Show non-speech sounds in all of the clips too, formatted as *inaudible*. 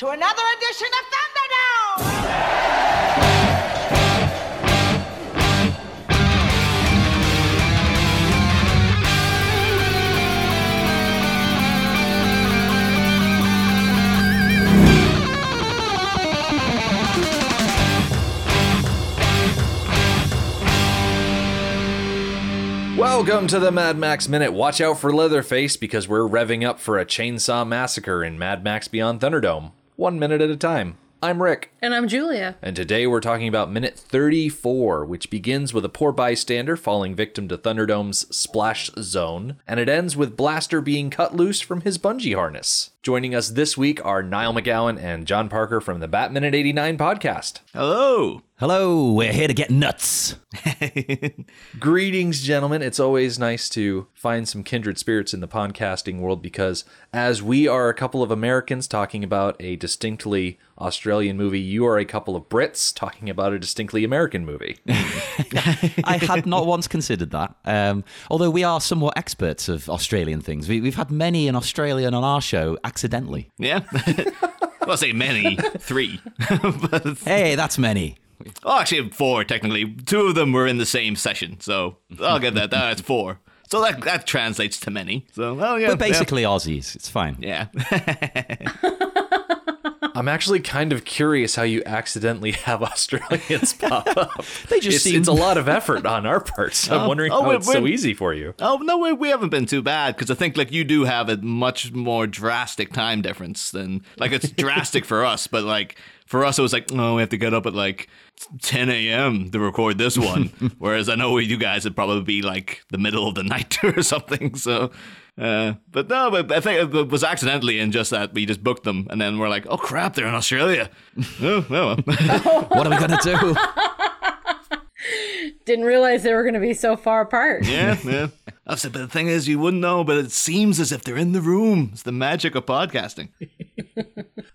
to another edition of Thunderdome! Welcome to the Mad Max Minute. Watch out for Leatherface because we're revving up for a chainsaw massacre in Mad Max Beyond Thunderdome. One minute at a time. I'm Rick, And I'm Julia. and today we're talking about minute 34, which begins with a poor bystander falling victim to Thunderdome's splash zone, and it ends with Blaster being cut loose from his bungee harness. Joining us this week are Niall McGowan and John Parker from the Bat Minute 89 podcast. Hello. Hello, we're here to get nuts. *laughs* Greetings, gentlemen. It's always nice to find some kindred spirits in the podcasting world because, as we are a couple of Americans talking about a distinctly Australian movie, you are a couple of Brits talking about a distinctly American movie. *laughs* *laughs* I had not once considered that. Um, although we are somewhat experts of Australian things. We, we've had many an Australian on our show accidentally. Yeah. I'll say many, three. but, Hey, that's many. Oh, actually, four technically. Two of them were in the same session, so I'll get that. That's four. So that that translates to many. So, well, yeah. We're basically Aussies. It's fine. Yeah. *laughs* *laughs* I'm actually kind of curious how you accidentally have *laughs* Australians pop up. They just it's, seem- it's a lot of effort on our part, so I'm oh, wondering oh, how wait, it's so easy for you. Oh no, we, we haven't been too bad because I think like you do have a much more drastic time difference than like it's drastic for us, but like for us it was like oh we have to get up at like 10 a.m. to record this *laughs* one, whereas I know you guys would probably be like the middle of the *laughs* night or *laughs* something. So, uh, but no, but I think it was accidentally in just that we just booked them and then we're like oh crap they're in Australia. oh, well. What are we going to do? Didn't realize they were going to be so far apart. Yeah, *laughs* yeah. I said, but the thing is, you wouldn't know, but it seems as if they're in the room. It's the magic of podcasting. *laughs*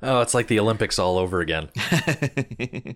Oh, it's like the Olympics all over again. *laughs*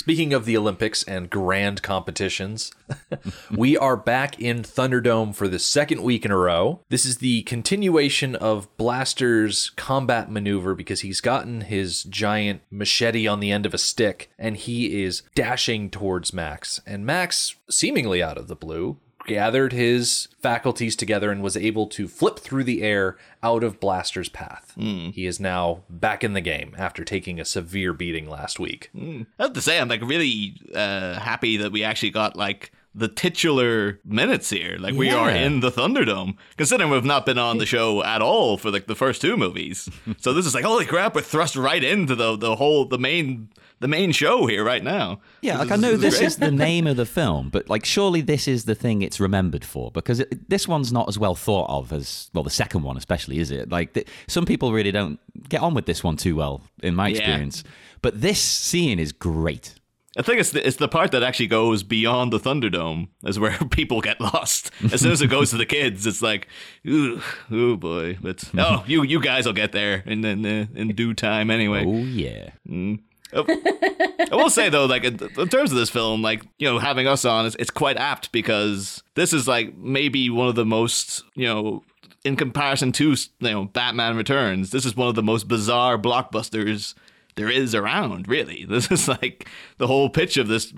Speaking of the Olympics and grand competitions, *laughs* we are back in Thunderdome for the second week in a row. This is the continuation of Blaster's combat maneuver because he's gotten his giant machete on the end of a stick and he is dashing towards Max. And Max, seemingly out of the blue, gathered his faculties together and was able to flip through the air out of Blaster's path. He is now back in the game after taking a severe beating last week. I have to say, I'm like really uh, happy that we actually got like the titular minutes here. Like we are in the Thunderdome, considering we've not been on the show at all for like the first two movies. *laughs* so this is like holy crap, we're thrust right into the the whole the main the main show here right now. Yeah, like I know this is the *laughs* name of the film, but like surely this is the thing it's remembered for because it, this one's not as well thought of as well the second one especially is it? Like th- some people really don't get on with this one too well in my Yeah. experience. But this scene is great. I think it's the, it's the part that actually goes beyond the Thunderdome, is where *laughs* people get lost. As soon as it goes to the kids, it's like, ooh, oh boy. But oh, *laughs* you you guys will get there in in, in due time anyway. Oh yeah. Mm. I will say though, like in, terms of this film, like you know, having us on, it's, it's quite apt because this is like maybe one of the most you know. In comparison to you know Batman Returns, this is one of the most bizarre blockbusters there is around. Really, *laughs* this is like the whole pitch of this,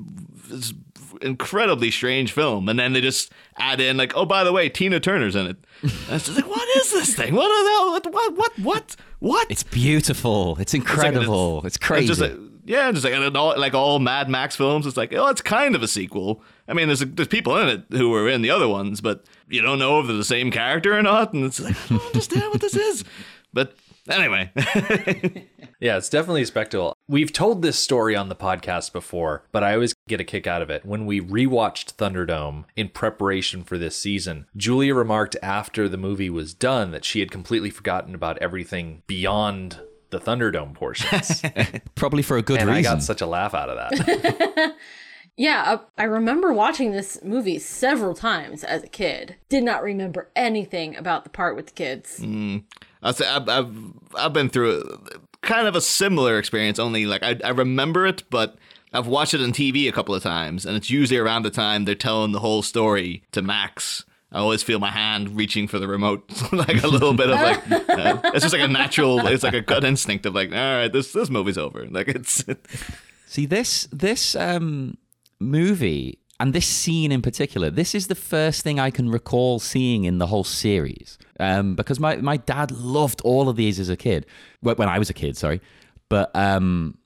this incredibly strange film, and then they just add in like, oh, by the way, Tina Turner's in it. And it's just like, what is this thing? What the hell? What? What? What? What? what? It's beautiful. It's incredible. It's, crazy. It's just like, yeah, just like and all, like all Mad Max films, it's like oh, it's kind of a sequel. I mean, there's there's people in it who were in the other ones, but you don't know if they're the same character or not, and it's like I don't understand what this is. But anyway, *laughs* Yeah, it's definitely a spectacle. We've told this story on the podcast before, but I always get a kick out of it. When we rewatched Thunderdome in preparation for this season, Julia remarked after the movie was done that she had completely forgotten about everything beyond the Thunderdome portions. *laughs* Probably for a good and I got such a laugh out of that. *laughs* Yeah, I I remember watching this movie several times as a kid. Did not remember anything about the part with the kids. I say I've, I've I've been through kind of a similar experience. Only like I I remember it, but I've watched it on TV a couple of times, and it's usually around the time they're telling the whole story to Max. I always feel my hand reaching for the remote, *laughs* like a little bit of like *laughs* uh, it's just like a natural, it's like a gut instinct of like, all right, this this movie's over. Like it's *laughs* See this this um, movie and this scene in particular. This is the first thing I can recall seeing in the whole series um, because my my dad loved all of these as a kid. When I was a kid, sorry, but um,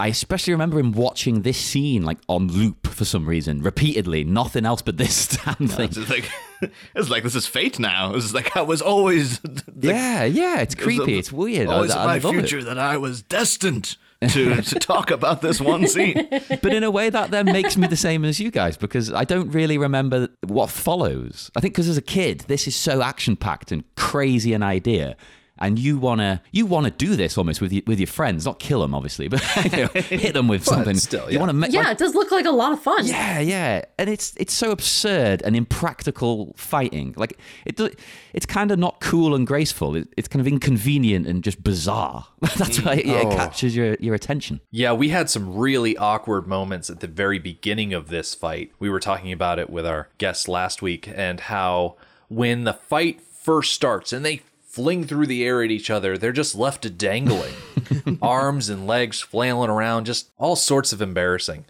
I especially remember him watching this scene like on loop for some reason, repeatedly. Nothing else but this *laughs* damn thing. it's like *laughs* it's like this is fate now. It's like I was always *laughs* Yeah, yeah, it's creepy. It's weird. I, Always I in my love it. future that I was destined to to talk about this one scene. *laughs* but in a way that then makes me the same as you guys because I don't really remember what follows. I think because as a kid, this is so action packed and crazy an idea. And you wanna you wanna do this almost with your, with your friends, not kill them obviously, but *laughs* you know, *laughs* hit them with something. still, You yeah. want to make Yeah, it does look like a lot of fun. yeah, yeah, and it's it's so absurd and impractical fighting. Like it, it's kind of not cool and graceful. It, it's kind of inconvenient and just bizarre. *laughs* That's why it, it oh. captures your your attention. Yeah, we had some really awkward moments at the very beginning of this fight. We were talking about it with our guests last week and how when the fight first starts and they fling through the air at each other, they're just left dangling. *laughs* Arms and legs flailing around, just all sorts of embarrassing.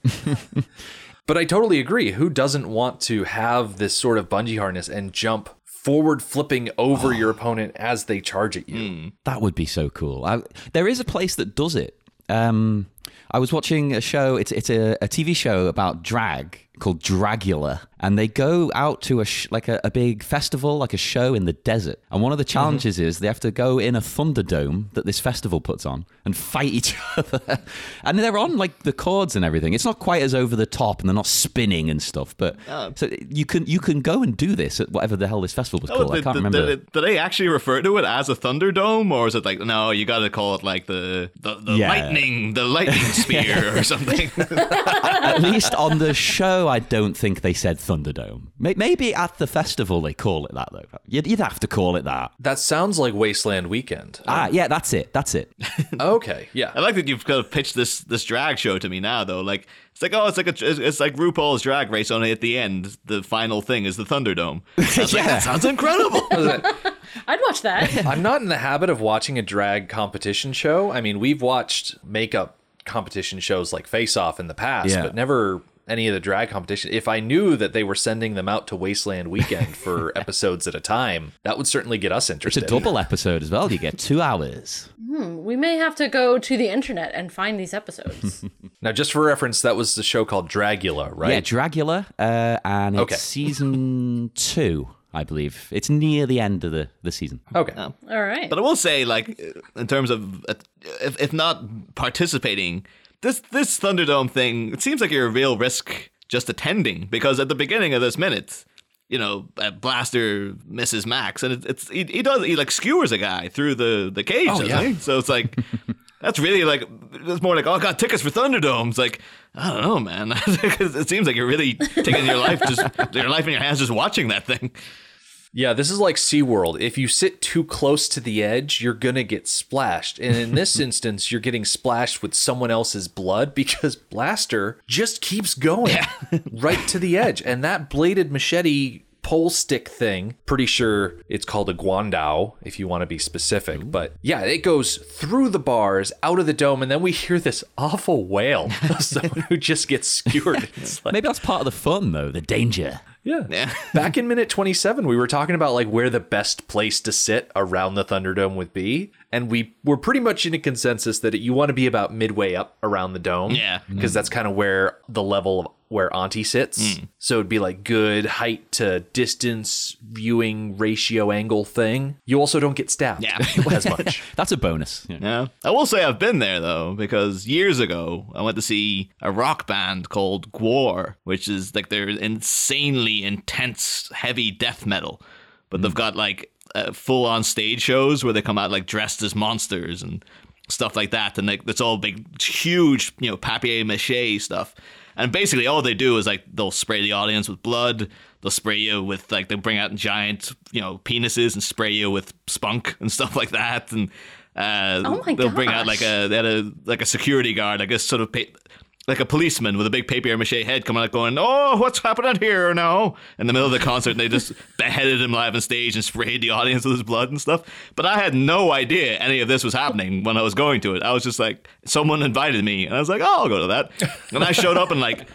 *laughs* but I totally agree. Who doesn't want to have this sort of bungee harness and jump forward flipping over your opponent as they charge at you? That would be so cool. I, there is a place that does it. Um, I was watching a show. It's it's a, a TV show about drag called Dragula, and they go out to a sh- like a, a big festival, like a show in the desert. And one of the mm-hmm. challenges is they have to go in a thunderdome that this festival puts on and fight each *laughs* other. and they're on like the cords and everything. It's not quite as over the top, and they're not spinning and stuff. But oh. so you can you can go and do this at whatever the hell this festival was oh, called. I can't did- remember. Did, did they actually refer to it as a Thunderdome, or is it like no? You got to call it like the the, the Yeah. lightning, the lightning *laughs* spear, or something. *laughs* at least on the show, I don't think they said Thunderdome. Maybe at the festival they call it that though. You'd, you'd have to call it that. That sounds like Wasteland Weekend. Ah, yeah, that's it. That's it. *laughs* Okay, yeah. I like that you've kind of pitched this this drag show to me now, though. Like it's like oh, it's like a it's, it's like RuPaul's Drag Race. Only at the end, the final thing is the Thunderdome. *laughs* I was like, Yeah. that sounds incredible. *laughs* I'd watch that. I'm not in the habit of watching a drag competition show. I mean, we've watched makeup competition shows like Face Off in the past, Yeah. but never any of the drag competition. If I knew that they were sending them out to Wasteland Weekend *laughs* for episodes at a time, that would certainly get us interested. It's a double episode as well. You get two hours. we may have to go to the internet and find these episodes. *laughs* Now, just for reference, that was the show called Dragula, right? Yeah, Dragula, uh, and it's Okay. season two, I believe. It's near the end of the, the season. Okay. All right. But I will say, like, in terms of if, if not participating, this this Thunderdome thing, it seems like you're a real risk just attending because at the beginning of this minute, you know, Blaster misses Max, and it, it's he, he does he like skewers a guy through the the cage. Oh, doesn't yeah. he? So it's like. *laughs* That's really like it's more like oh I got tickets for Thunderdome. It's like I don't know, man. *laughs* it seems like you're really taking your life just your life in your hands just watching that thing. Yeah, this is like SeaWorld. If you sit too close to the edge, you're going to get splashed. And in this *laughs* instance, you're getting splashed with someone else's blood because Blaster just keeps going *laughs* right to the edge. And that bladed machete pole stick thing, pretty sure it's called a guandao if you want to be specific. But yeah, it goes through the bars, out of the dome, and then we hear this awful wail of *laughs* someone who just gets skewered. Like, Maybe that's part of the fun, though, the danger. Yeah. Yeah. *laughs* Back in minute 27, we were talking about like where the best place to sit around the Thunderdome would be. And we were pretty much in a consensus that you want to be about midway up around the dome. Yeah. Mm-hmm. Because that's kind of where the level of where Auntie sits. Mm. So it'd be like good height to distance viewing ratio angle thing. You also don't get stabbed Yeah. *laughs* as much. *laughs* That's a bonus. Yeah. Yeah. I will say I've been there though, because years ago I went to see a rock band called Gwar, which is like they're insanely intense, heavy death metal. But they've mm. got like uh, full on stage shows where they come out like dressed as monsters and stuff like that. And like it's all big, huge, you know, papier mache stuff. And basically all they do is like they'll spray the audience with blood. They'll spray you with like they'll bring out giant, you know, penises and spray you with spunk and *laughs* stuff like that. And uh, Oh my they'll bring out like a they had a like a security guard, I guess, sort of like a policeman with a big papier mache head coming out going, "Oh, what's happening here now?" In the middle of the concert, and they just *laughs* beheaded him live on stage and sprayed the audience with his blood and stuff. But I had no idea any of this was happening when I was going to it. I was just like, someone invited me, and I was like, "Oh, I'll go to that." And I showed up in like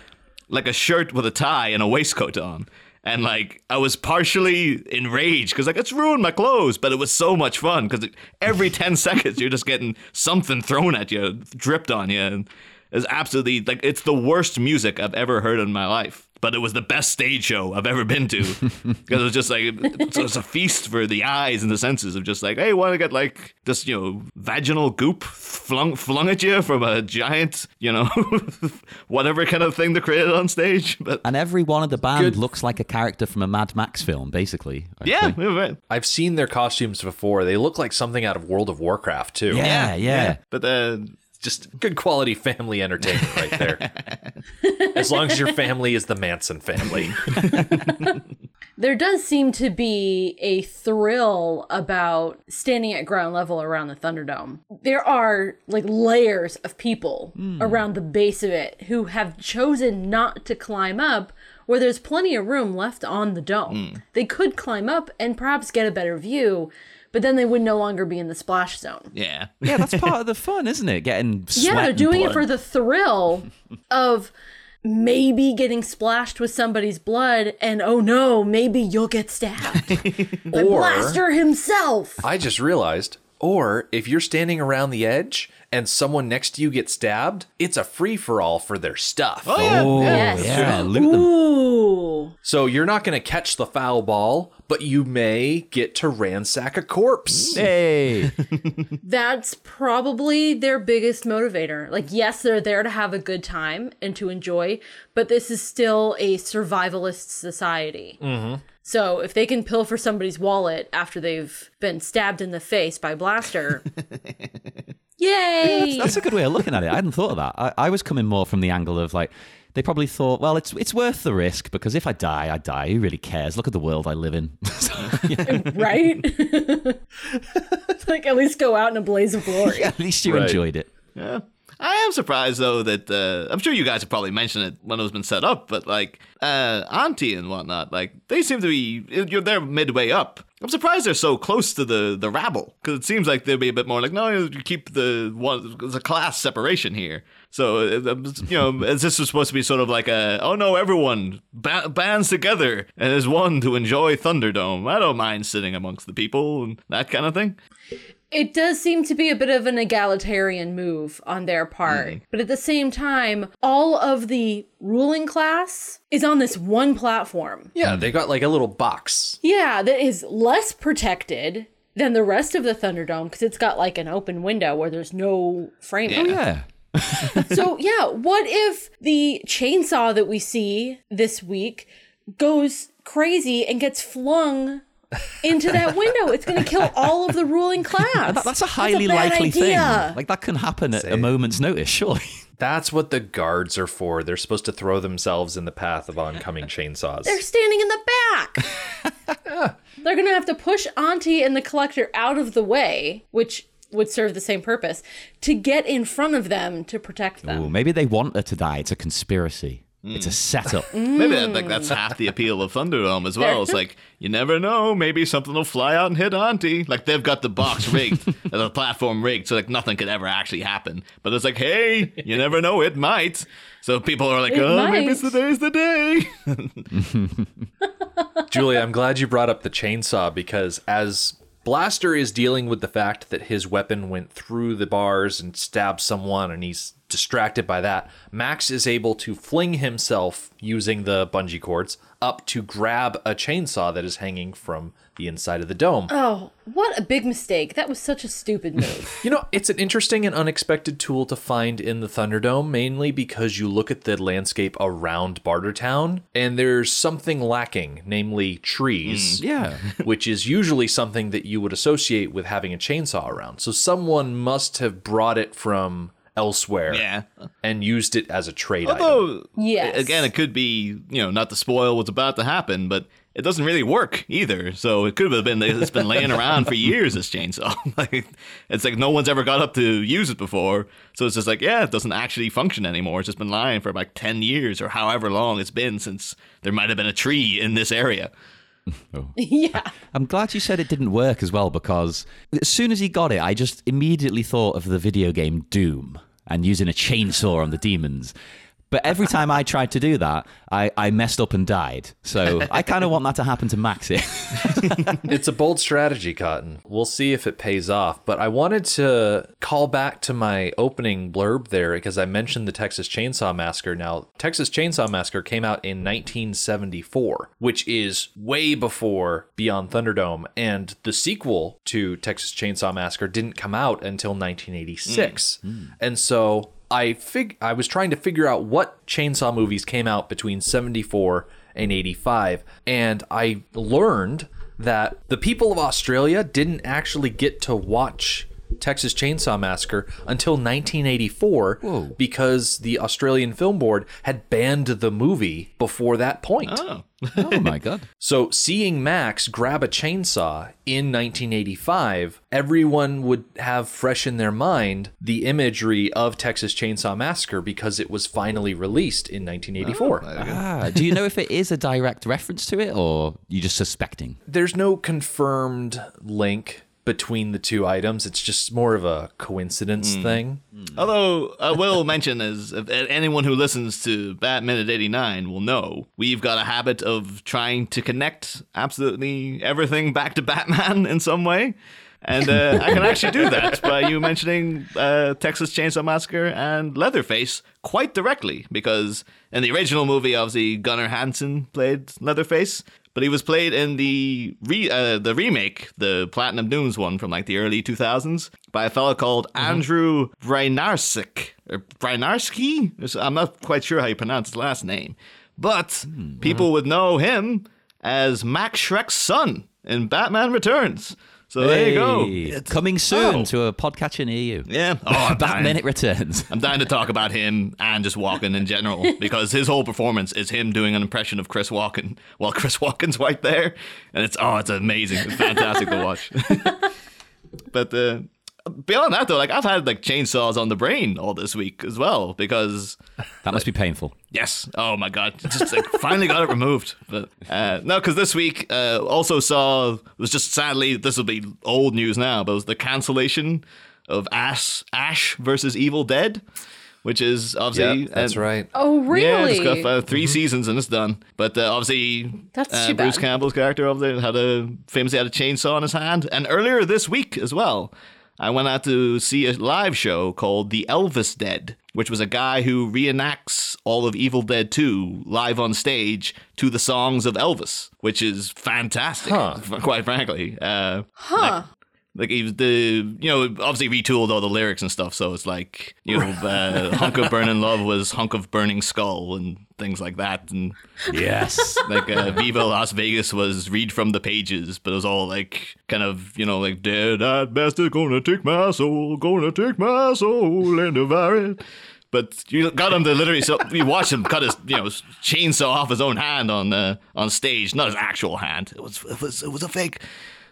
like a shirt with a tie and a waistcoat on. And like I was partially enraged because like it's ruined my clothes, but it was so much fun because every ten seconds you're just getting something thrown at you, dripped on you, and it's absolutely like it's the worst music I've ever heard in my life. But it was the best stage show I've ever been to *laughs* because it was just like it was a feast for the eyes and the senses of just like, hey, want to get like this, you know, vaginal goop flung flung at you from a giant, you know, *laughs* whatever kind of thing they created on stage. But And every one of the band Good. looks like a character from a Mad Max film, basically. yeah, actually. right. I've seen their costumes before. They look like something out of World of Warcraft too. Yeah, yeah. But uh, Just good quality family entertainment right there. *laughs* as long as your family is the Manson family. *laughs* There does seem to be a thrill about standing at ground level around the Thunderdome. There are like layers of people hmm. around the base of it who have chosen not to climb up where there's plenty of room left on the dome. Hmm. They could climb up and perhaps get a better view, but then they would no longer be in the splash zone. yeah. Yeah, that's *laughs* part of the fun, isn't it? Getting sweat Yeah, they're and doing it for the thrill of maybe getting splashed with somebody's blood and oh no, maybe you'll get stabbed. *laughs* by Or- Blaster himself. I just realized. Or if you're standing around the edge and someone next to you gets stabbed, it's a free for all for their stuff. Oh yeah. Oh, yeah. Yes. yeah. Loot them. Ooh. So you're not going to catch the foul ball, but you may get to ransack a corpse. Hey. *laughs* That's probably their biggest motivator. Like, yes, they're there to have a good time and to enjoy, but this is still a survivalist society. Mm-hmm. So if they can pilfer somebody's wallet after they've been stabbed in the face by Blaster, *laughs* yay! That's a good way of looking at it. I hadn't thought of that. I, I was coming more from the angle of like they probably thought, well, it's it's worth the risk because if I die, I die. Who really cares? Look at the world I live in. *laughs* So, yeah, *laughs* right? *laughs* like, at least go out in a blaze of glory. at least you Right. enjoyed it. Yeah. I am surprised though that uh, I'm sure you guys have probably mentioned it when it was been set up, but like uh, Auntie and whatnot, like they seem to be you're there midway up. I'm surprised they're so close to the the rabble because it seems like they'd be a bit more like no, you keep the one there's a class separation here. So uh, you know, *laughs* as this was supposed to be sort of like a oh no, everyone ba- bands together and as one to enjoy Thunderdome. I don't mind sitting amongst the people and that kind of thing. It does seem to be a bit of an egalitarian move on their part. Mm. But at the same time, all of the ruling class is on this one platform. Yeah, they got like a little box. Yeah, that is less protected than the rest of the Thunderdome because it's got like an open window where there's no framing. Yeah. Oh, *laughs* *laughs* so, yeah, what if the chainsaw that we see this week goes crazy and gets flung into that window? It's going to kill all of the ruling *laughs* class. That- that's a highly bad likely idea. thing. Like that can happen at a moment's notice, surely. That's what the guards are for. They're supposed to throw themselves in the path of oncoming chainsaws. They're standing in the back. *laughs* They're going to have to push Auntie and the collector out of the way, which would serve the same purpose, to get in front of them to protect them. Ooh, maybe they want her to die. It's a conspiracy. It's a mm. setup. *laughs* Mm. Maybe that, like that's half the appeal of Thunderdome as well. It's like you never know, maybe something will fly out and hit Auntie. Like they've got the box rigged, *laughs* the platform rigged, so like nothing could ever actually happen. But it's like, hey, you never know, it might. So people are like, It oh, maybe might. it's the the day. *laughs* Julie, I'm glad you brought up the chainsaw because as Blaster is dealing with the fact that his weapon went through the bars and stabbed someone and he's distracted by that, Max is able to fling himself using the bungee cords up to grab a chainsaw that is hanging from the inside of the dome. Oh, what a big mistake. That was such a stupid move. *laughs* You know, it's an interesting and unexpected tool to find in the Thunderdome, mainly because you look at the landscape around Bartertown and there's something lacking, namely trees. Mm, yeah. *laughs* which is usually something that you would associate with having a chainsaw around. So someone must have brought it from elsewhere Yeah. and used it as a trade item. Although, Yes. again, it could be, you know, not to spoil what's about to happen, but it doesn't really work either. So it could have been it's been laying around for years. This chainsaw, *laughs* like it's like no one's ever got up to use it before. So it's just like yeah, it doesn't actually function anymore. It's just been lying for like ten years or however long it's been since there might have been a tree in this area. *laughs* Oh. *laughs* yeah. I'm glad you said it didn't work as well because as soon as he got it, I just immediately thought of the video game Doom and using a chainsaw on the demons. But every time I tried to do that, I, I messed up and died. So I kind of want that to happen to Max here. *laughs* It's a bold strategy, Cotton. We'll see if it pays off. But I wanted to call back to my opening blurb there because I mentioned the Texas Chainsaw Massacre. Now, Texas Chainsaw Massacre came out in 1974, which is way before Beyond Thunderdome. And the sequel to Texas Chainsaw Massacre didn't come out until 1986. Mm. Mm. And so I fig I was trying to figure out what chainsaw movies came out between 74 and 85 and I learned that the people of Australia didn't actually get to watch Texas Chainsaw Massacre until 1984 because the Australian Film Board had banned the movie before that point. Oh, oh my God. *laughs* So seeing Max grab a chainsaw in 1985, everyone would have fresh in their mind the imagery of Texas Chainsaw Massacre because it was finally released in 1984. Ah, do you know if it is a direct reference to it or you just suspecting? There's no confirmed link between the two items. It's just more of a coincidence thing. Although I will *laughs* mention, as if anyone who listens to Bat Minute 89 will know, we've got a habit of trying to connect absolutely everything back to Batman *laughs* in some way. And uh, I can actually do that by you mentioning uh, Texas Chainsaw Massacre and Leatherface quite directly, because in the original movie, obviously Gunnar Hansen played Leatherface, but he was played in the re- uh, the remake, the Platinum Dunes one from like the early 2000s, by a fellow called mm-hmm. Andrew Brynarsik or Bryniarski. I'm not quite sure how you pronounce his last name, but hmm, people uh-huh. would know him as Max Shreck's son in Batman Returns. So there you go. Hey, Coming soon Oh. to a podcatcher near you. Yeah. *laughs* Oh, Bat minute returns. I'm dying to talk about him and just Walken in general *laughs* because his whole performance is him doing an impression of Chris Walken while Chris Walken's right there, and it's oh, it's amazing. It's fantastic to watch. *laughs* but uh, beyond that, though, like I've had like chainsaws on the brain all this week as well because That must be painful. Yes. Oh my God. Just like finally got it removed. But uh, no, because this week uh, also saw was just sadly this will be old news now, but it was the cancellation of Ash Ash versus Evil Dead, which is obviously Yeah, that's and- right. Oh, really? Yeah, really? it's got uh, 3 seasons and it's done. But uh, obviously, That's uh, too Bruce bad. Campbell's character obviously had a famously had a chainsaw in his hand. And earlier this week as well, I went out to see a live show called The Elvis Dead, which was a guy who reenacts all of Evil Dead 2 live on stage to the songs of Elvis, which is fantastic, Huh. *laughs* quite frankly. Uh, Huh. Like he was the you know obviously retooled all the lyrics and stuff so it's like you know *laughs* uh, hunk of burning love was hunk of burning skull and things like that and Yes. *laughs* like uh, viva las vegas was read from the pages but it was all like kind of you know like dead eyed bastard gonna take my soul gonna take my soul and devour it. But you got him to literally so you watch him cut his you know chainsaw off his own hand on uh, on stage not his actual hand. It was it was it was a fake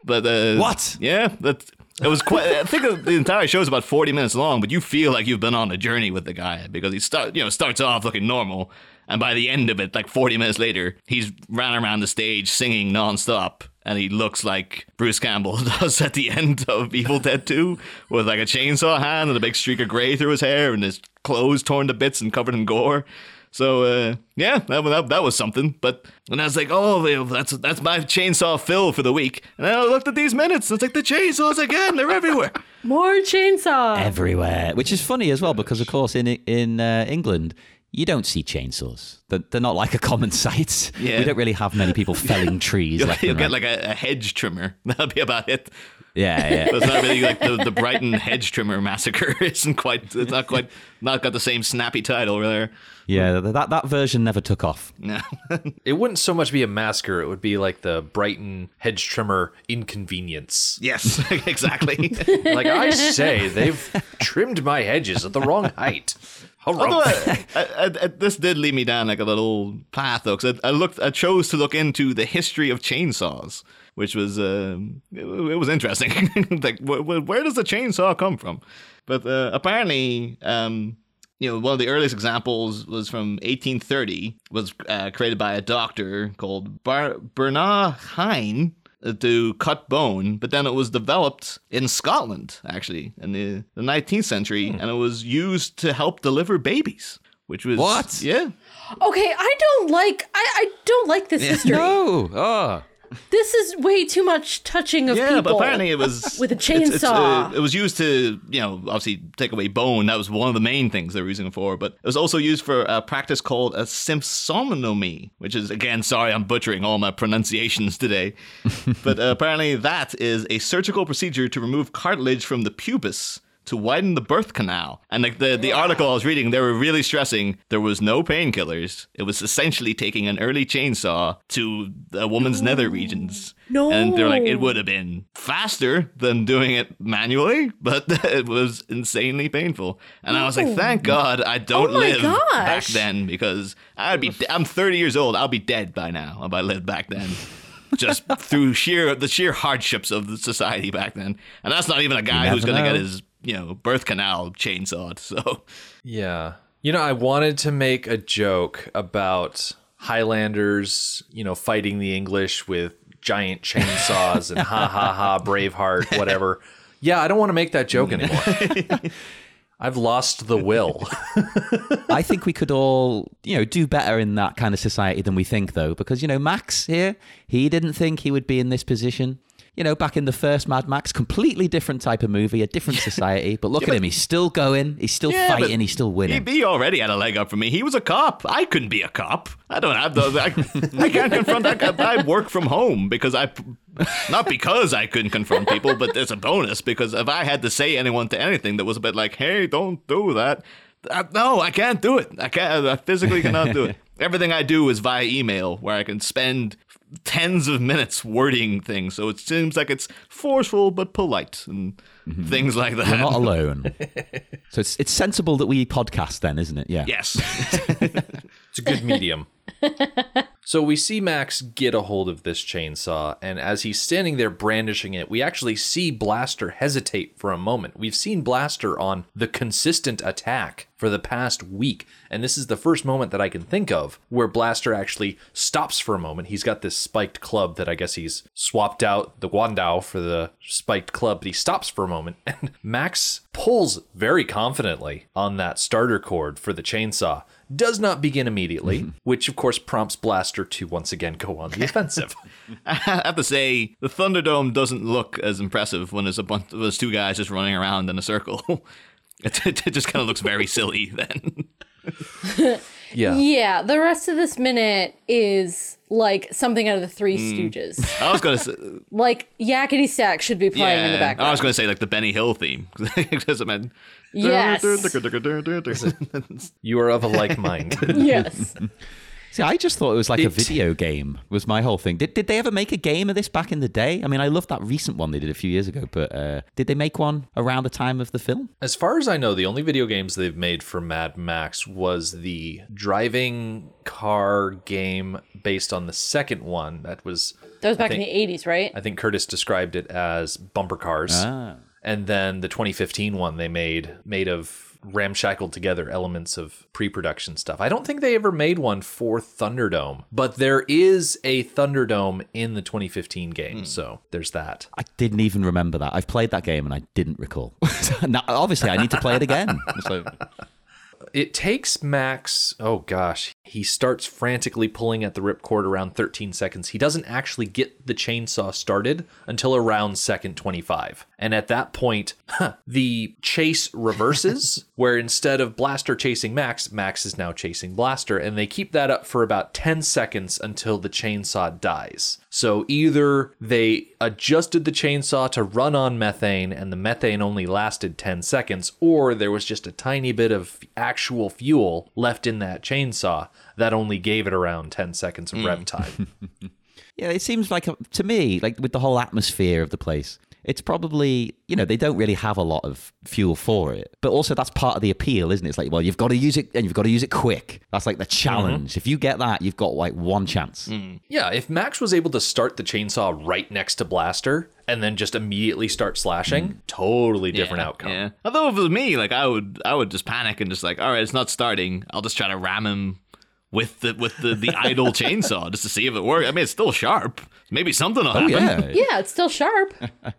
but uh, What? yeah, that it was quite. I think the entire show is about forty minutes long, but you feel like you've been on a journey with the guy because he start you know starts off looking normal, and by the end of it, like forty minutes later, he's ran around the stage singing nonstop. And he looks like Bruce Campbell *laughs* does at the end of Evil Dead 2 with like a chainsaw hand and a big streak of gray through his hair and his clothes torn to bits and covered in gore. So uh, yeah, that, that that was something. But and I was like, oh, that's that's my chainsaw fill for the week. And then I looked at these minutes. And it's like the chainsaws again. They're everywhere. *laughs* More chainsaw. Everywhere. Which is funny as well because, of course, in in uh, England, you don't see chainsaws. They're, they're not like a common *laughs* sight. Yeah. We don't really have many people felling *laughs* trees. You'll, left you'll and get right. like a, a hedge trimmer. That'll be about it. Yeah, yeah. But it's not really like the, the Brighton hedge trimmer massacre. *laughs* Isn't quite. It's not quite. Not got the same snappy title there. Yeah, that that version never took off. No. *laughs* It wouldn't so much be a massacre, it would be like the Brighton hedge trimmer inconvenience. yes, *laughs* exactly. Like I say, they've trimmed my hedges at the wrong height. Although I, I, I, this did lead me down like like a little path though, because I, I looked, I chose to look into the history of chainsaws, which was um, it, it was interesting. *laughs* like, wh- wh- where does the chainsaw come from? But uh, apparently, um, you know, one of the earliest examples was from 1830. Was uh, created by a doctor called Bar- Bernard Heine uh, to cut bone, but then it was developed in Scotland, actually, in the, the 19th century, and it was used to help deliver babies. Which was What? Yeah, Okay, I don't like I, I don't like this history. *laughs* No. Oh. This is way too much touching of yeah, people. but apparently it was with a it's- it's, uh, chainsaw. it was used to, you know, obviously take away bone. That was one of the main things they were using it for. But it was also used for a practice called a sympsonomy, which is again, sorry, I'm butchering all my pronunciations today. *laughs* but uh, apparently that is a surgical procedure to remove cartilage from the pubis. To widen the birth canal, and like the the article I was reading, they were really stressing there was no painkillers. It was essentially taking an early chainsaw to a woman's nether regions. No. and they're like, it would have been faster than doing it manually, but *laughs* it was insanely painful. And I was like, thank God I oh don't Oh my live back then because I'd be, I'm 30 years old. I'll be dead by now if I lived back then. *laughs* Just through sheer the sheer hardships of the society back then, and that's not even a guy who's going to get his you know birth canal chainsawed. *laughs* So Yeah. You know, I wanted to make a joke about Highlanders, you know, fighting the English with giant chainsaws and ha ha ha, *laughs* Braveheart, *laughs* whatever. Yeah, I don't want to make that joke anymore. I've lost the will. I think we could all, you know, do better in that kind of society than we think, though, because you know, Max here, he didn't think he would be in this position. You know, back in the first Mad Max, completely different type of movie, a different society. But look at him, he's still going, he's still Yeah, fighting, he's still he, winning. he already had a leg up for me. He was a cop. I couldn't be a cop. I don't have those. I, *laughs* I can't confront that. guy. I work from home because I, not because I couldn't confront people, but it's a bonus because if I had to say anyone to anything that was a bit like, "Hey, don't do that," I, no, I can't do it. I can't. I physically cannot do it. *laughs* Everything I do is via email, where I can spend tens of minutes wording things. So it seems like it's forceful but polite and mm-hmm. things like that. You're not *laughs* alone. so it's it's sensible that we podcast then, isn't it? Yeah. yes. *laughs* *laughs* It's a good medium. So we see Max get a hold of this chainsaw, and as he's standing there brandishing it, we actually see Blaster hesitate for a moment. We've seen Blaster on the consistent attack for the past week, and this is the first moment that I can think of where Blaster actually stops for a moment. He's got this spiked club that I guess he's swapped out the Guandao for the spiked club, but he stops for a moment, *laughs* and Max pulls very confidently on that starter cord for the chainsaw does not begin immediately, mm-hmm. which of course prompts Blaster to once again go on the *laughs* offensive. *laughs* I have to say, the Thunderdome doesn't look as impressive when there's a bunch of those two guys just running around in a circle. It, *laughs* it, it just kind of looks very silly then. Yeah. Yeah, the rest of this minute is like something out of the Three hmm. Stooges. *laughs* I was gonna say, like Yakety Sax should be playing in the yeah, background. I was gonna say like the Benny Hill theme because *laughs* it meant. Yes. *laughs* You are of a like mind. yes. See, I just thought it was like a video game. Was my whole thing. Did did they ever make a game of this back in the day? I mean, I love that recent one they did a few years ago, but uh, did they make one around the time of the film? As far as I know, the only video games they've made for Mad Max was the driving car game based on the second one. That was, That was back think- in the 80s, right? I think Curtis described it as bumper cars. Ah. And then the 2015 one they made made of ramshackled together elements of pre-production stuff. I don't think they ever made one for Thunderdome, but there is a Thunderdome in the 2015 game, hmm. so there's that. I didn't even remember that. I've played that game and I didn't recall. *laughs* now, obviously, I need to play it again. *laughs* So, It takes Max, oh gosh, he starts frantically pulling at the ripcord around 13 seconds. He doesn't actually get the chainsaw started until around second 25. And at that point, the chase reverses, *laughs* where instead of Blaster chasing Max, Max is now chasing Blaster. And they keep that up for about 10 seconds until the chainsaw dies. So either they adjusted the chainsaw to run on methane and the methane only lasted 10 seconds, or there was just a tiny bit of actual fuel left in that chainsaw that only gave it around 10 seconds of hmm. rev time. *laughs* yeah, it seems like, a, to me, like with the whole atmosphere of the place, it's probably, you know, they don't really have a lot of fuel for it. But also, that's part of the appeal, isn't it? It's like, well, you've got to use it and you've got to use it quick. That's like the mm-hmm. challenge. If you get that, you've got like one chance. Hmm. Yeah, if Max was able to start the chainsaw right next to Blaster and then just immediately start slashing, hmm. totally different yeah, outcome. Yeah. Although if it was me, like I would, I would just panic and just like, all right, it's not starting. I'll just try to ram him with the with the the idle *laughs* chainsaw just to see if it works. I mean, it's still sharp. Maybe something will Oh, happen. yeah. *laughs* Yeah, it's still sharp.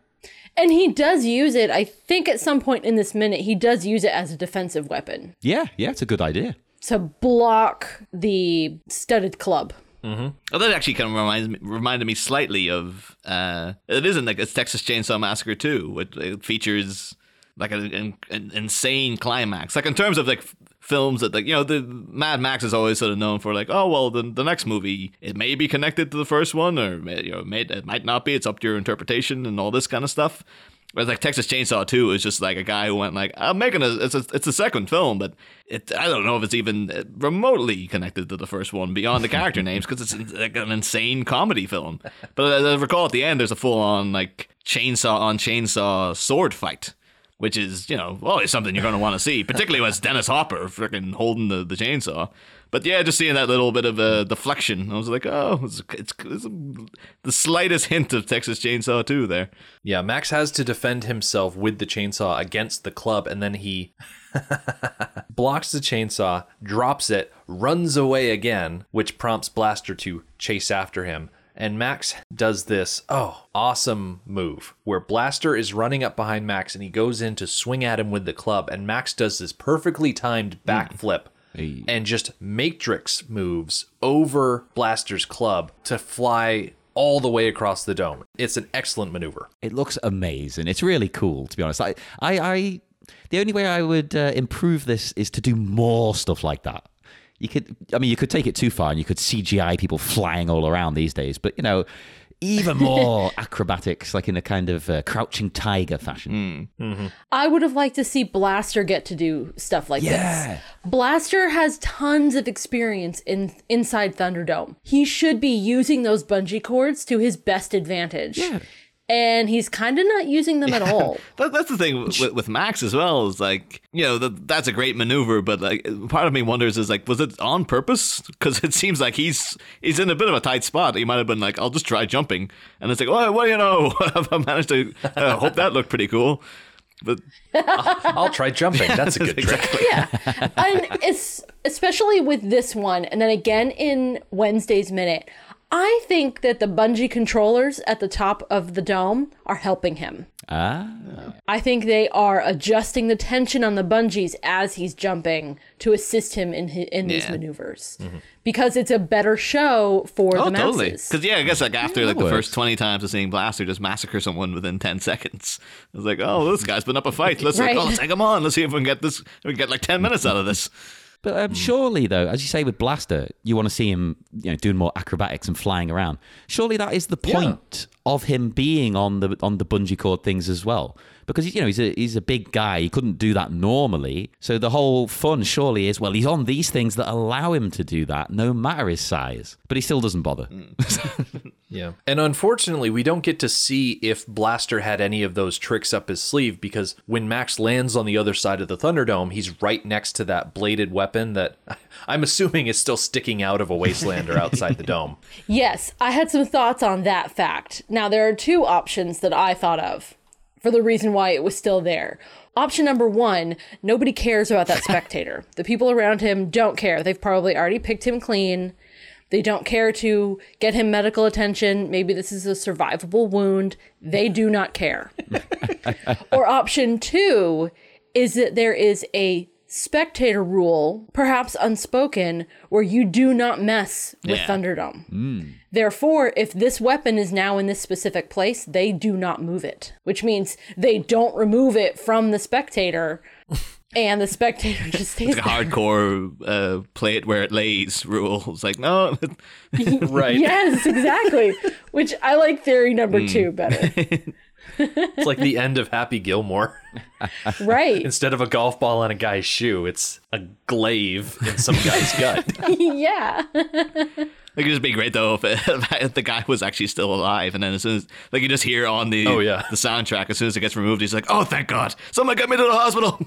*laughs* and he does use it, I think at some point in this minute, he does use it as a defensive weapon Yeah, yeah, it's a good idea. to block the studded club. Oh, that actually kind of reminds me, reminded me slightly of. Uh, it isn't like it's Texas Chainsaw Massacre too. It, it features like an, an, an insane climax. Like in terms of like f- films that like you know the Mad Max is always sort of known for like oh well the the next movie it may be connected to the first one or you know it, may, it might not be. It's up to your interpretation and all this kind of stuff. Whereas like Texas Chainsaw 2 is just like a guy who went like I'm making a it's a, it's a second film, but it I don't know if it's even remotely connected to the first one beyond the character *laughs* names because it's like an insane comedy film. But as I recall at the end, there's a full on like chainsaw on chainsaw sword fight. Which is, you know, always something you're going to want to see, particularly when it's Dennis Hopper freaking holding the, the chainsaw. But yeah, just seeing that little bit of a deflection, I was like, oh, it's, it's, it's the slightest hint of Texas Chainsaw 2 there. Yeah, Max has to defend himself with the chainsaw against the club, and then he *laughs* blocks the chainsaw, drops it, runs away again, which prompts Blaster to chase after him. And Max does this, oh, awesome move where Blaster is running up behind Max and he goes in to swing at him with the club. And Max does this perfectly timed backflip Hey. and just matrix moves over Blaster's club to fly all the way across the dome. It's an excellent maneuver. It looks amazing. It's really cool, to be honest. I, I, I the only way I would uh, improve this is to do more stuff like that. You could, I mean, you could take it too far and you could CGI people flying all around these days, but you know, even *laughs* more acrobatics, like in a kind of uh, crouching tiger fashion. I would have liked to see Blaster get to do stuff like Yeah. this. Blaster has tons of experience in inside Thunderdome. He should be using those bungee cords to his best advantage. Yeah. And he's kind of not using them at all. *laughs* That, that's the thing with, with Max as well. Is like you know that that's a great maneuver, but like part of me wonders is like was it on purpose? Because it seems like he's he's in a bit of a tight spot. He might have been like, I'll just try jumping, and it's like, oh, well, you know, *laughs* I managed to. I hope that looked pretty cool. But I'll try jumping. That's a *laughs* good trick. yeah. And it's especially with this one, and then again in Wednesday's minute. I think that the bungee controllers at the top of the dome are helping him. Ah, I think they are adjusting the tension on the bungees as he's jumping to assist him in his, in these Yeah. maneuvers because it's a better show for oh, the totally. Because yeah, I guess like after like that the works. first twenty times of seeing Blaster just massacre someone within ten seconds, I was like, oh, this guy's been up a fight. Let's like, *laughs* Right. oh, let's take him on. Let's see if we can get this. We can get like ten minutes out of this. But um, surely, though, as you say with Blaster, you want to see him, you know, doing more acrobatics and flying around. Surely that is the point of him being on the on the bungee cord things as well, because you know he's a he's a big guy. He couldn't do that normally. So the whole fun surely is well, he's on these things that allow him to do that, no matter his size. But he still doesn't bother. *laughs* Yeah. And unfortunately, we don't get to see if Blaster had any of those tricks up his sleeve because when Max lands on the other side of the Thunderdome, he's right next to that bladed weapon that *laughs* I'm assuming is still sticking out of a wastelander *laughs* outside the dome. Yes, I had some thoughts on that fact. Now, there are two options that I thought of for the reason why it was still there. Option number one nobody cares about that *laughs* spectator. the people around him don't care. They've probably already picked him clean. They don't care to get him medical attention. Maybe this is a survivable wound. They do not care. *laughs* or option two is that there is a spectator rule, perhaps unspoken, where you do not mess with Yeah. Thunderdome. Hmm. Therefore, if this weapon is now in this specific place, they do not move it, which means they don't remove it from the spectator. *laughs* And the spectator *laughs* just stays Like a hardcore uh, play it where it lays *laughs* rule. It's like no, *laughs* Right. Yes, exactly. Which I like theory number two better. It's like the end of Happy Gilmore. Right. Instead of a golf ball on a guy's shoe, it's a glaive in some guy's gut. yeah. Like it'd just be great though if, *laughs* if the guy was actually still alive, and then as soon as like you just hear on the Oh, yeah. the soundtrack, as soon as it gets removed, he's like, "Oh, thank God, someone get me to the hospital."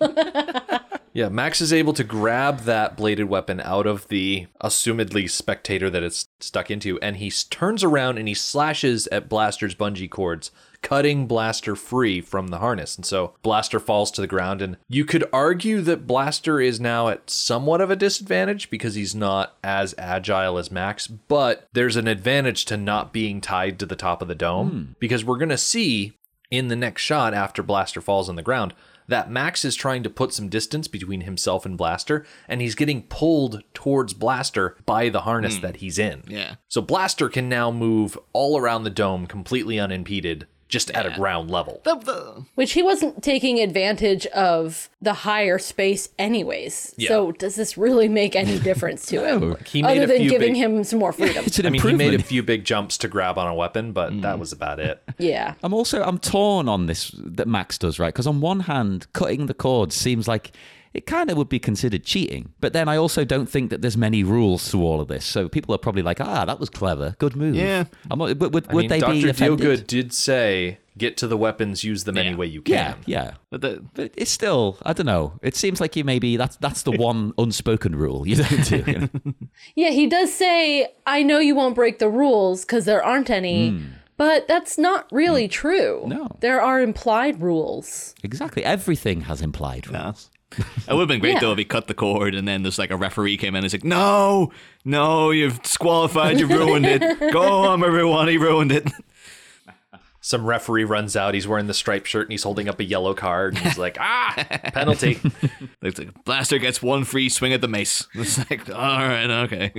*laughs* Yeah, Max is able to grab that bladed weapon out of the assumedly spectator that it's stuck into, and he turns around and he slashes at Blaster's bungee cords, cutting Blaster free from the harness. And so Blaster falls to the ground, and you could argue that Blaster is now at somewhat of a disadvantage because he's not as agile as Max, but there's an advantage to not being tied to the top of the dome hmm. because we're going to see in the next shot after Blaster falls on the ground that Max is trying to put some distance between himself and Blaster, and he's getting pulled towards Blaster by the harness hmm. that he's in. Yeah. So Blaster can now move all around the dome completely unimpeded, just at a ground level. The- the- Which he wasn't taking advantage of the higher space anyways. Yeah. So does this really make any difference to *laughs* him? He made Other a than few giving big- him some more freedom. It's an I mean, he made a few big jumps to grab on a weapon, but that mm. was about it. yeah. I'm also I'm torn on this that Max does right because on one hand, cutting the cords seems like it kind of would be considered cheating, but then I also don't think that there's many rules to all of this. So people are probably like, ah, that was clever, good move. Yeah. I'm, would would, I mean, they Dr. be offended? Dealgood did say, get to the weapons, use them any way you can. yeah. but the- But it's still, I don't know. It seems like you maybe that's that's the *laughs* one unspoken rule you don't do. you know? *laughs* Yeah, he does say, I know you won't break the rules because there aren't any, but that's not really true. No. There are implied rules. exactly. Everything has implied rules. It would have been great Yeah. though if he cut the cord and then there's like a referee came in and he's like, No, no, you've disqualified, you've ruined it. *laughs* Go home, everyone, he ruined it. Some referee runs out, he's wearing the striped shirt and he's holding up a yellow card. And he's like, ah, penalty. *laughs* It's like, Blaster gets one free swing at the mace. *laughs* It's like, all right, okay.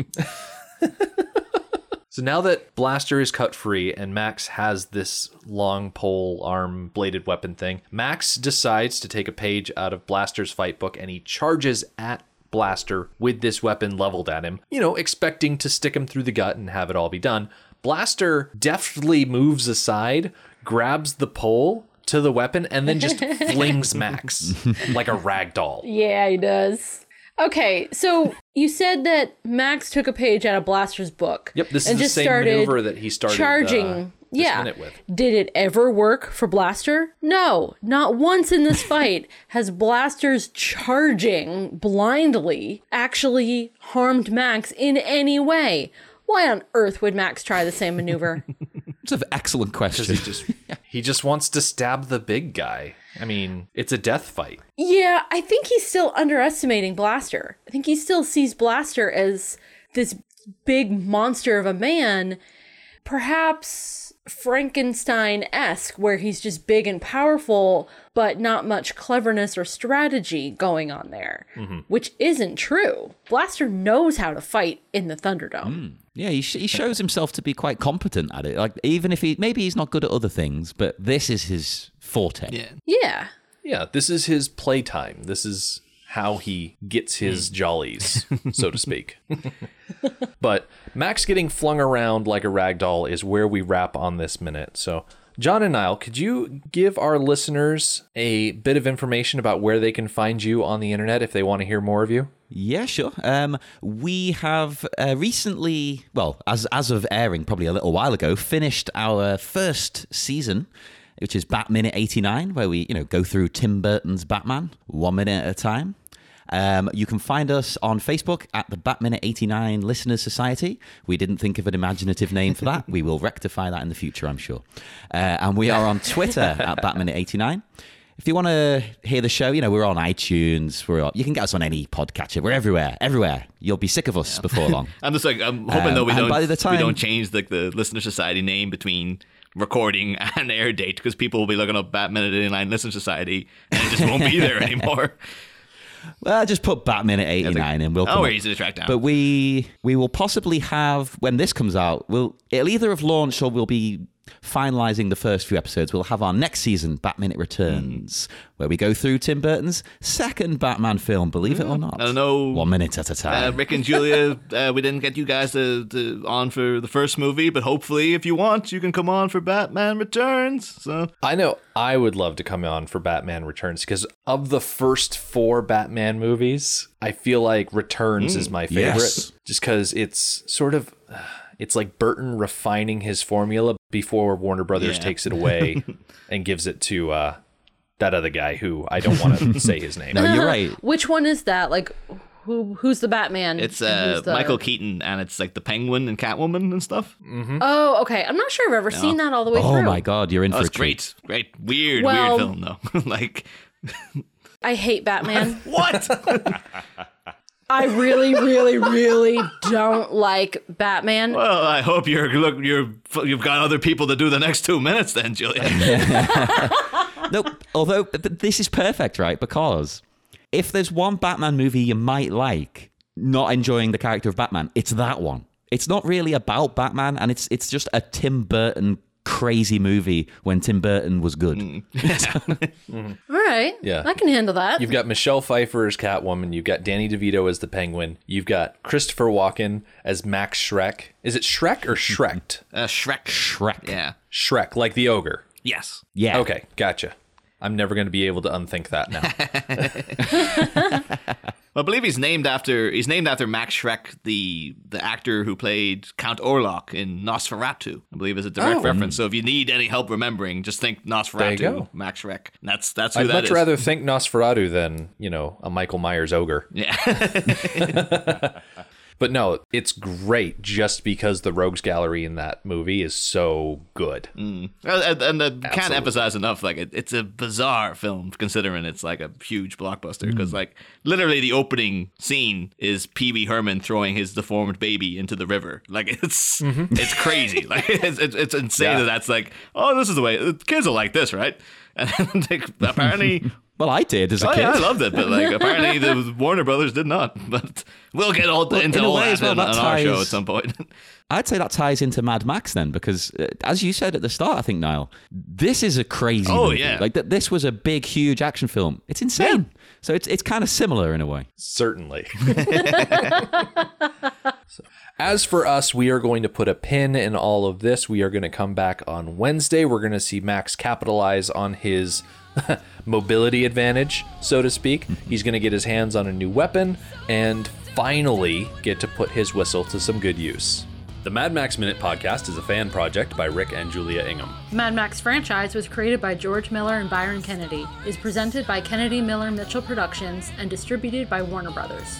So now that Blaster is cut free and Max has this long pole arm bladed weapon thing, Max decides to take a page out of Blaster's fight book and he charges at Blaster with this weapon leveled at him, you know, expecting to stick him through the gut and have it all be done. Blaster deftly moves aside, grabs the pole to the weapon, and then just *laughs* flings Max like a rag doll. Yeah, he does. Okay, so you said that Max took a page out of Blaster's book. Yep, this is the same maneuver that he started charging. uh, yeah. Did it ever work for Blaster? No, not once in this fight has Blaster's charging blindly actually harmed Max in any way. Why on earth would Max try the same maneuver? *laughs* It's an excellent question. He just he just wants to stab the big guy. I mean, it's a death fight. Yeah, I think he's still underestimating Blaster. I think he still sees Blaster as this big monster of a man, perhaps Frankenstein esque, where he's just big and powerful, but not much cleverness or strategy going on there, mm-hmm. which isn't true. Blaster knows how to fight in the Thunderdome. Hmm. Yeah, he, sh- he shows himself to be quite competent at it. Like even if he maybe he's not good at other things, but this is his forte. Yeah. Yeah. Yeah, this is his playtime. This is how he gets his hmm. jollies, *laughs* so to speak. but Max getting flung around like a rag doll is where we wrap on this minute. So, John and Niall, could you give our listeners a bit of information about where they can find you on the internet if they want to hear more of you? Yeah, sure. Um, we have uh, recently, well, as as of airing, probably a little while ago, finished our first season, which is Bat Minute eighty nine, where we you know go through Tim Burton's Batman one minute at a time. Um, you can find us on Facebook at the Batminute 89 Listeners Society. We didn't think of an imaginative name for that. *laughs* we will rectify that in the future, I'm sure. Uh, and we are on Twitter *laughs* at Batminute 89. If you want to hear the show, you know, we're on iTunes. We're on, you can get us on any podcatcher. We're everywhere, everywhere. You'll be sick of us before long. *laughs* I'm just like I'm hoping Um, though we don't by the time- we don't change the the listener society name between recording and air date because people will be looking up Batman at 89 Listener Society and it just won't be there anymore. Well, just put Batman at 89 and we'll Oh, come we're up. easy to track down. But we we will possibly have when this comes out, we'll it'll either have launched or we'll be finalizing the first few episodes, we'll have our next season, Bat Minute Returns, where we go through Tim Burton's second Batman film, believe it or not. I know. One minute at a Uh, time. Rick and Julia, *laughs* uh, we didn't get you guys to, to on for the first movie, but hopefully, if you want, you can come on for Batman Returns. So I know I would love to come on for Batman Returns because of the first four Batman movies, I feel like Returns is my favorite. yes. Just because it's sort of, it's like Burton refining his formula before Warner Brothers Yeah. takes it away *laughs* and gives it to uh, that other guy who I don't want to *laughs* say his name. no, you're right. *laughs* Which one is that? Like, who who's the Batman? it's uh, the- Michael Keaton, and it's like the Penguin and Catwoman and stuff. Oh, okay. I'm not sure I've ever seen that all the way through. Oh through. my god, you're in Oh, for it's a treat. great, great, weird, Well- weird film though. like I hate Batman. what? I really, really, really don't like Batman. well, I hope you're look you're you've got other people to do the next two minutes then, Julia. *laughs* No, although but but this is perfect, right? Because if there's one Batman movie you might like, not enjoying the character of Batman, it's that one. It's not really about Batman, and it's it's just a Tim Burton crazy movie when Tim Burton was good. *laughs* All right. Yeah. I can handle that. You've got Michelle Pfeiffer as Catwoman. You've got Danny DeVito as the Penguin. You've got Christopher Walken as Max Shreck. Is it Shrek or Shrek? Uh, Shrek. Shrek. Yeah. Shrek, like the ogre. Yes. Yeah. Okay, gotcha. I'm never going to be able to unthink that now. *laughs* well, I believe he's named after he's named after Max Schreck, the the actor who played Count Orlok in Nosferatu. I believe is a direct Oh. reference. So if you need any help remembering, just think Nosferatu. Max Schreck. That's that's who I'd that much is. rather think Nosferatu than, you know, a Michael Myers ogre. Yeah. *laughs* *laughs* But no, it's great just because the Rogues Gallery in that movie is so good. and, and, and I can't Absolutely. emphasize enough like it, it's a bizarre film considering it's like a huge blockbuster because Mm. like literally the opening scene is pee-wee herman throwing his deformed baby into the river like *laughs* it's it's crazy *laughs* like it's, it's, it's insane Mm-hmm. Yeah. that that's like oh this is the way kids are like this right *laughs* and like, apparently Well, I did as a oh kid. yeah i loved it but like *laughs* apparently the warner brothers did not *laughs* but we'll get all into in a all way that, as well, in, that on our show at some point *laughs* I'd say that ties into Mad Max then, because uh, as you said at the start, I think Niall, this is a crazy. Oh, movie. yeah. like th- this was a big, huge action film. It's insane. So it's it's kind of similar in a way. Certainly. So, as for us, we are going to put a pin in all of this. We are going to come back on Wednesday. We're going to see Max capitalize on his *laughs* mobility advantage, so to speak. He's going to get his hands on a new weapon and finally get to put his whistle to some good use. The Mad Max Minute podcast is a fan project by Rick and Julia Ingham. Mad Max franchise was created by George Miller and Byron Kennedy, is presented by Kennedy Miller Mitchell Productions, and distributed by Warner Brothers.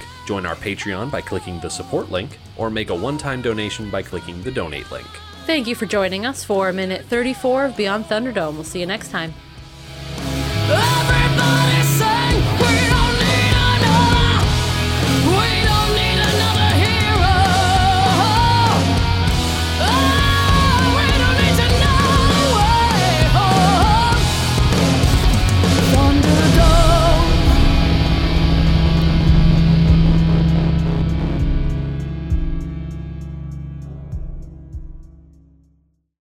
join our Patreon by clicking the support link, or make a one time donation by clicking the donate link. Thank you for joining us for minute 34 of Beyond Thunderdome. We'll see you next time.